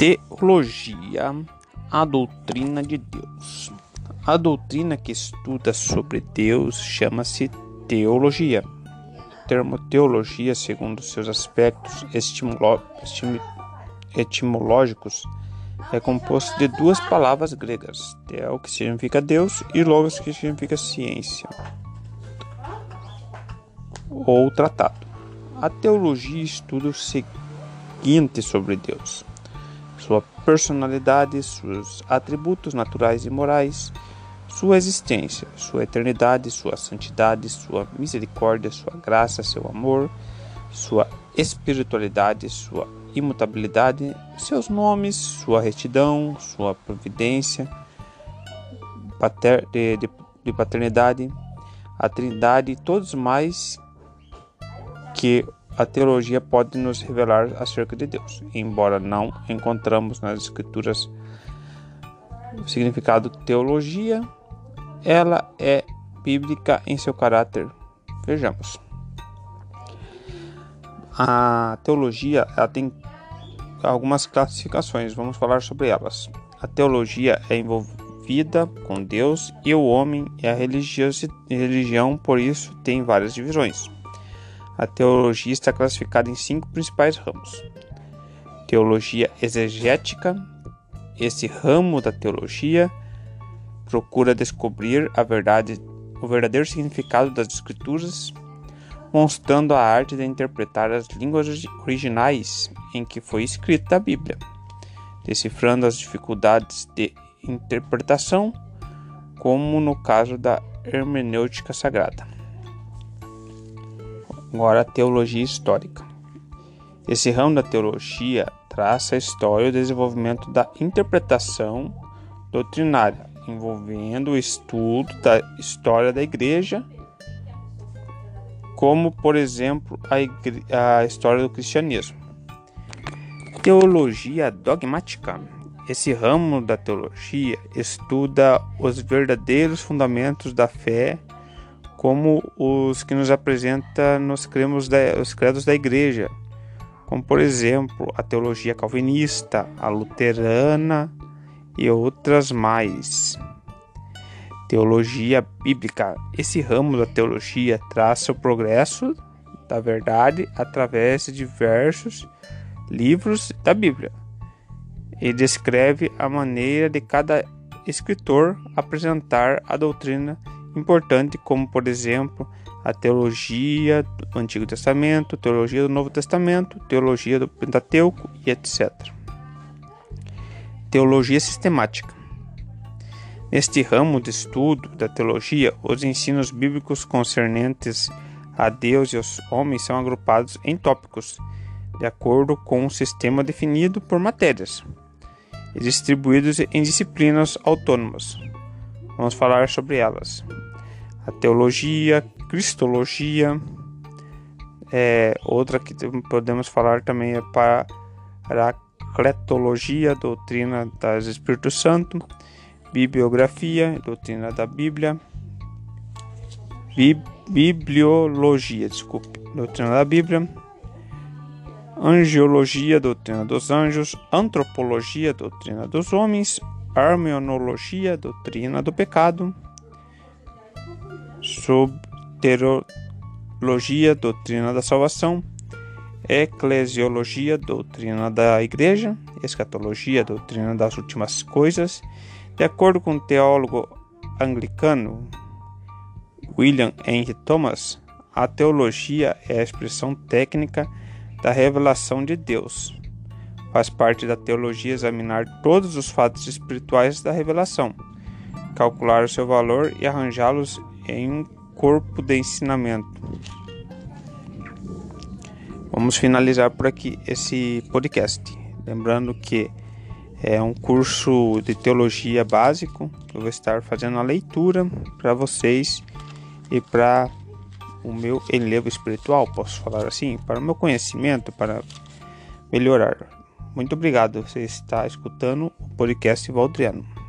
Teologia, a doutrina de Deus. A doutrina que estuda sobre Deus chama-se teologia. O termo teologia, segundo seus aspectos etimológicos, é composto de duas palavras gregas: tel, que significa Deus, e logos, que significa ciência ou tratado. A teologia estuda o seguinte sobre Deus: sua personalidade, seus atributos naturais e morais, sua existência, sua eternidade, sua santidade, sua misericórdia, sua graça, seu amor, sua espiritualidade, sua imutabilidade, seus nomes, sua retidão, sua providência, pater, de, de, de paternidade, a trindade e todos mais que a teologia pode nos revelar acerca de Deus, embora não encontramos nas escrituras o significado teologia, ela é bíblica em seu caráter. Vejamos. A teologia ela tem algumas classificações, vamos falar sobre elas. A teologia é envolvida com Deus e o homem e a religião, por isso, tem várias divisões. A teologia está classificada em cinco principais ramos: teologia exegética. Esse ramo da teologia procura descobrir a verdade, o verdadeiro significado das escrituras, mostrando a arte de interpretar as línguas originais em que foi escrita a Bíblia, decifrando as dificuldades de interpretação, como no caso da hermenêutica sagrada. Agora, a teologia histórica. Esse ramo da teologia traça a história e o desenvolvimento da interpretação doutrinária, envolvendo o estudo da história da igreja, como, por exemplo, a, igre... a história do cristianismo. Teologia dogmática. Esse ramo da teologia estuda os verdadeiros fundamentos da fé como os que nos apresenta nos cremos da, os credos da igreja, como por exemplo a teologia calvinista, a luterana e outras mais. Teologia bíblica. Esse ramo da teologia traça o progresso da verdade através de diversos livros da Bíblia e descreve a maneira de cada escritor apresentar a doutrina importante, como por exemplo a teologia do Antigo Testamento, teologia do Novo Testamento, teologia do Pentateuco e etc. Teologia sistemática. Neste ramo de estudo da teologia, os ensinos bíblicos concernentes a Deus e aos homens são agrupados em tópicos, de acordo com um sistema definido por matérias, e distribuídos em disciplinas autônomas. Vamos falar sobre elas a teologia, cristologia. É, outra que podemos falar também é para a cletologia, doutrina das Espírito Santo, bibliografia, doutrina da Bíblia, Bi bibliologia, desculpe, doutrina da Bíblia, angiologia, doutrina dos anjos, antropologia, doutrina dos homens, armeonologia, doutrina do pecado, soterologia, doutrina da salvação, eclesiologia, doutrina da igreja, escatologia, doutrina das últimas coisas. De acordo com o teólogo anglicano William Henry Thomas, a teologia é a expressão técnica da revelação de Deus. Faz parte da teologia examinar todos os fatos espirituais da revelação, calcular o seu valor e arranjá-los em um corpo de ensinamento. Vamos finalizar por aqui esse podcast. Lembrando que é um curso de teologia básico. Eu vou estar fazendo a leitura para vocês e para o meu enlevo espiritual, posso falar assim, para o meu conhecimento, para melhorar. Muito obrigado. Você está escutando o podcast Valdriano.